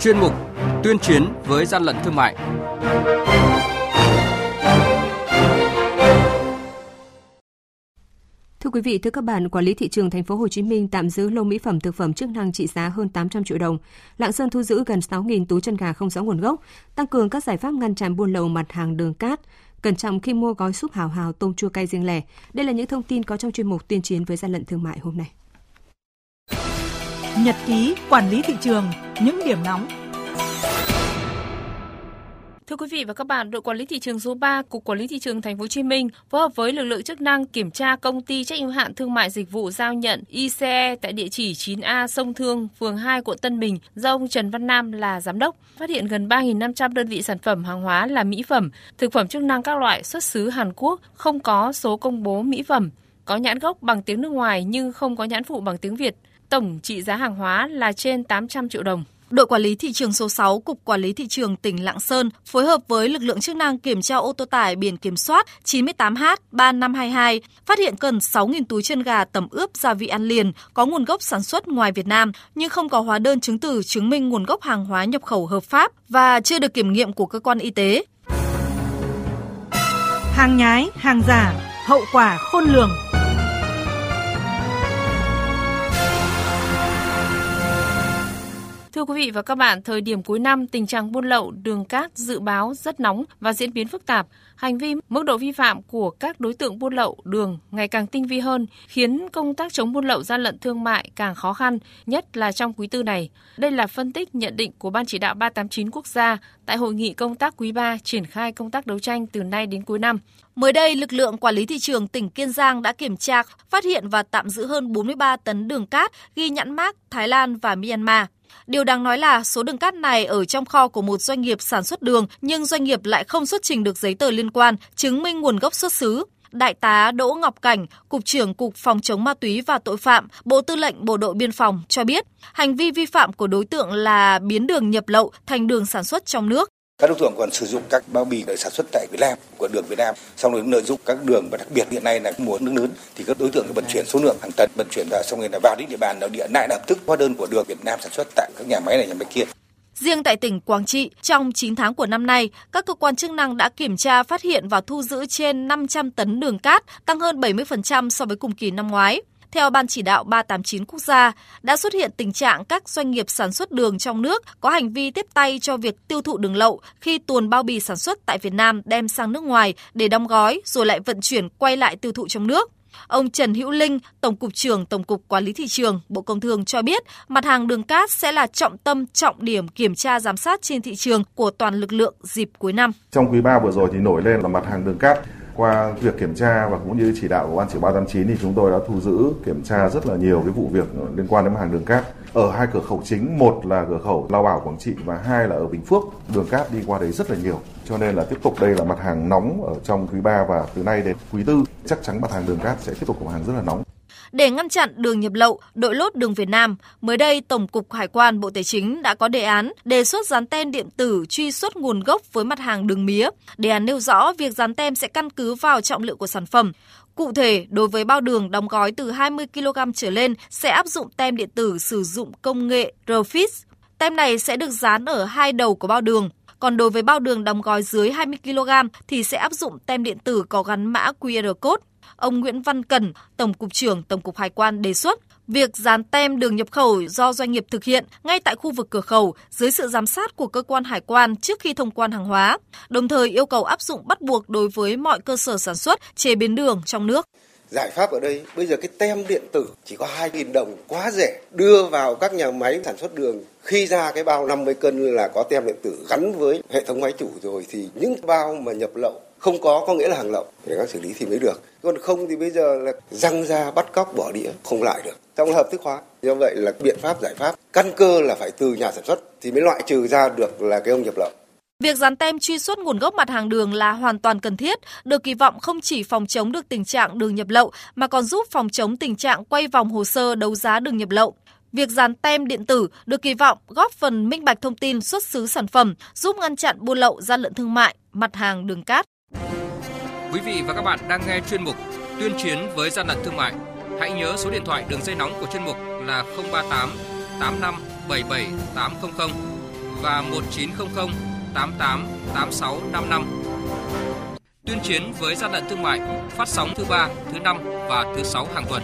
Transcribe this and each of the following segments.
chuyên mục Tuyên chiến với gian lận thương mại. Thưa quý vị, thưa các bạn, quản lý thị trường thành phố Hồ Chí Minh tạm giữ lô mỹ phẩm thực phẩm chức năng trị giá hơn 800 triệu đồng. Lạng Sơn thu giữ gần 6.000 túi chân gà không rõ nguồn gốc, tăng cường các giải pháp ngăn chặn buôn lậu mặt hàng đường cát, cẩn trọng khi mua gói súp hào hào tôm chua cay riêng lẻ. Đây là những thông tin có trong chuyên mục tuyên chiến với gian lận thương mại hôm nay. Nhật ký quản lý thị trường, những điểm nóng Thưa quý vị và các bạn, đội quản lý thị trường số 3, Cục Quản lý thị trường Thành phố Hồ Chí Minh phối hợp với lực lượng chức năng kiểm tra công ty trách nhiệm hạn thương mại dịch vụ giao nhận ICE tại địa chỉ 9A Sông Thương, phường 2, quận Tân Bình do ông Trần Văn Nam là giám đốc, phát hiện gần 3.500 đơn vị sản phẩm hàng hóa là mỹ phẩm, thực phẩm chức năng các loại xuất xứ Hàn Quốc, không có số công bố mỹ phẩm, có nhãn gốc bằng tiếng nước ngoài nhưng không có nhãn phụ bằng tiếng Việt. Tổng trị giá hàng hóa là trên 800 triệu đồng. Đội quản lý thị trường số 6, Cục Quản lý Thị trường tỉnh Lạng Sơn phối hợp với lực lượng chức năng kiểm tra ô tô tải biển kiểm soát 98H3522, phát hiện gần 6.000 túi chân gà tẩm ướp gia vị ăn liền có nguồn gốc sản xuất ngoài Việt Nam nhưng không có hóa đơn chứng từ chứng minh nguồn gốc hàng hóa nhập khẩu hợp pháp và chưa được kiểm nghiệm của cơ quan y tế. Hàng nhái, hàng giả, hậu quả khôn lường. Thưa quý vị và các bạn, thời điểm cuối năm, tình trạng buôn lậu, đường cát dự báo rất nóng và diễn biến phức tạp. Hành vi, mức độ vi phạm của các đối tượng buôn lậu đường ngày càng tinh vi hơn, khiến công tác chống buôn lậu gian lận thương mại càng khó khăn, nhất là trong quý tư này. Đây là phân tích nhận định của Ban chỉ đạo 389 quốc gia tại hội nghị công tác quý 3 triển khai công tác đấu tranh từ nay đến cuối năm. Mới đây, lực lượng quản lý thị trường tỉnh Kiên Giang đã kiểm tra, phát hiện và tạm giữ hơn 43 tấn đường cát ghi nhãn mác Thái Lan và Myanmar. Điều đáng nói là số đường cát này ở trong kho của một doanh nghiệp sản xuất đường nhưng doanh nghiệp lại không xuất trình được giấy tờ liên quan chứng minh nguồn gốc xuất xứ. Đại tá Đỗ Ngọc Cảnh, Cục trưởng Cục Phòng chống ma túy và tội phạm, Bộ Tư lệnh Bộ đội Biên phòng cho biết, hành vi vi phạm của đối tượng là biến đường nhập lậu thành đường sản xuất trong nước. Các đối tượng còn sử dụng các bao bì được sản xuất tại Việt Nam của đường Việt Nam, xong rồi lợi dụng các đường và đặc biệt hiện nay là mùa nước lớn thì các đối tượng vận chuyển số lượng hàng tấn vận chuyển vào xong rồi là vào đến địa bàn nội địa lại lập tức hóa đơn của đường Việt Nam sản xuất tại các nhà máy này nhà máy kia. Riêng tại tỉnh Quảng Trị, trong 9 tháng của năm nay, các cơ quan chức năng đã kiểm tra, phát hiện và thu giữ trên 500 tấn đường cát, tăng hơn 70% so với cùng kỳ năm ngoái. Theo Ban chỉ đạo 389 quốc gia, đã xuất hiện tình trạng các doanh nghiệp sản xuất đường trong nước có hành vi tiếp tay cho việc tiêu thụ đường lậu khi tuồn bao bì sản xuất tại Việt Nam đem sang nước ngoài để đóng gói rồi lại vận chuyển quay lại tiêu thụ trong nước. Ông Trần Hữu Linh, Tổng cục trưởng Tổng cục Quản lý thị trường, Bộ Công Thương cho biết, mặt hàng đường cát sẽ là trọng tâm, trọng điểm kiểm tra giám sát trên thị trường của toàn lực lượng dịp cuối năm. Trong quý 3 vừa rồi thì nổi lên là mặt hàng đường cát qua việc kiểm tra và cũng như chỉ đạo của ban chỉ 389 thì chúng tôi đã thu giữ, kiểm tra rất là nhiều cái vụ việc liên quan đến hàng đường cát. Ở hai cửa khẩu chính, một là cửa khẩu Lao Bảo Quảng Trị và hai là ở Bình Phước, đường cát đi qua đấy rất là nhiều. Cho nên là tiếp tục đây là mặt hàng nóng ở trong quý 3 và từ nay đến quý tư, chắc chắn mặt hàng đường cát sẽ tiếp tục là mặt hàng rất là nóng để ngăn chặn đường nhập lậu, đội lốt đường Việt Nam, mới đây Tổng cục Hải quan Bộ Tài chính đã có đề án đề xuất dán tem điện tử truy xuất nguồn gốc với mặt hàng đường mía. Đề án nêu rõ việc dán tem sẽ căn cứ vào trọng lượng của sản phẩm. Cụ thể, đối với bao đường đóng gói từ 20 kg trở lên sẽ áp dụng tem điện tử sử dụng công nghệ RFID. Tem này sẽ được dán ở hai đầu của bao đường. Còn đối với bao đường đóng gói dưới 20 kg thì sẽ áp dụng tem điện tử có gắn mã QR code ông Nguyễn Văn Cần, Tổng cục trưởng Tổng cục Hải quan đề xuất việc dán tem đường nhập khẩu do doanh nghiệp thực hiện ngay tại khu vực cửa khẩu dưới sự giám sát của cơ quan hải quan trước khi thông quan hàng hóa, đồng thời yêu cầu áp dụng bắt buộc đối với mọi cơ sở sản xuất, chế biến đường trong nước. Giải pháp ở đây, bây giờ cái tem điện tử chỉ có 2.000 đồng quá rẻ, đưa vào các nhà máy sản xuất đường. Khi ra cái bao 50 cân là có tem điện tử gắn với hệ thống máy chủ rồi thì những bao mà nhập lậu không có có nghĩa là hàng lậu để các xử lý thì mới được còn không thì bây giờ là răng ra bắt cóc bỏ đĩa không lại được trong hợp thức hóa do vậy là biện pháp giải pháp căn cơ là phải từ nhà sản xuất thì mới loại trừ ra được là cái ông nhập lậu Việc dán tem truy xuất nguồn gốc mặt hàng đường là hoàn toàn cần thiết, được kỳ vọng không chỉ phòng chống được tình trạng đường nhập lậu mà còn giúp phòng chống tình trạng quay vòng hồ sơ đấu giá đường nhập lậu. Việc dán tem điện tử được kỳ vọng góp phần minh bạch thông tin xuất xứ sản phẩm, giúp ngăn chặn buôn lậu gian lận thương mại, mặt hàng đường cát. Quý vị và các bạn đang nghe chuyên mục Tuyên chiến với gian lận thương mại. Hãy nhớ số điện thoại đường dây nóng của chuyên mục là 038 85 77 800 và 1900 88 8655. Tuyên chiến với gian lận thương mại phát sóng thứ ba, thứ năm và thứ sáu hàng tuần.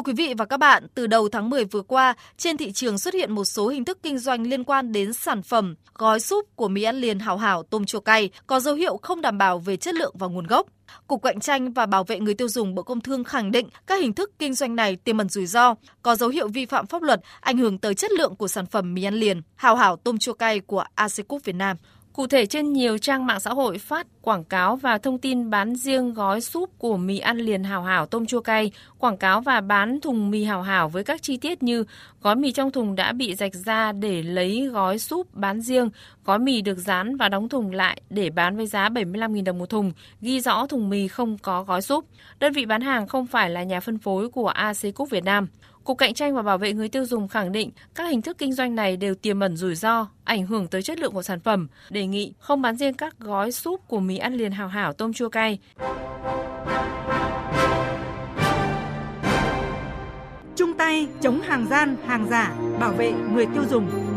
Thưa quý vị và các bạn, từ đầu tháng 10 vừa qua, trên thị trường xuất hiện một số hình thức kinh doanh liên quan đến sản phẩm, gói súp của mì ăn liền hảo hảo tôm chua cay có dấu hiệu không đảm bảo về chất lượng và nguồn gốc. Cục Cạnh tranh và Bảo vệ người tiêu dùng Bộ Công Thương khẳng định các hình thức kinh doanh này tiềm ẩn rủi ro, có dấu hiệu vi phạm pháp luật, ảnh hưởng tới chất lượng của sản phẩm mì ăn liền, hảo hảo tôm chua cay của Acecook Việt Nam. Cụ thể trên nhiều trang mạng xã hội phát quảng cáo và thông tin bán riêng gói súp của mì ăn liền hảo hảo tôm chua cay, quảng cáo và bán thùng mì hảo hảo với các chi tiết như gói mì trong thùng đã bị rạch ra để lấy gói súp bán riêng, gói mì được dán và đóng thùng lại để bán với giá 75.000 đồng một thùng, ghi rõ thùng mì không có gói súp. Đơn vị bán hàng không phải là nhà phân phối của AC Cook Việt Nam. Cục Cạnh tranh và Bảo vệ người tiêu dùng khẳng định các hình thức kinh doanh này đều tiềm ẩn rủi ro, ảnh hưởng tới chất lượng của sản phẩm, đề nghị không bán riêng các gói súp của mì ăn liền hào hảo tôm chua cay. Chung tay chống hàng gian, hàng giả, bảo vệ người tiêu dùng.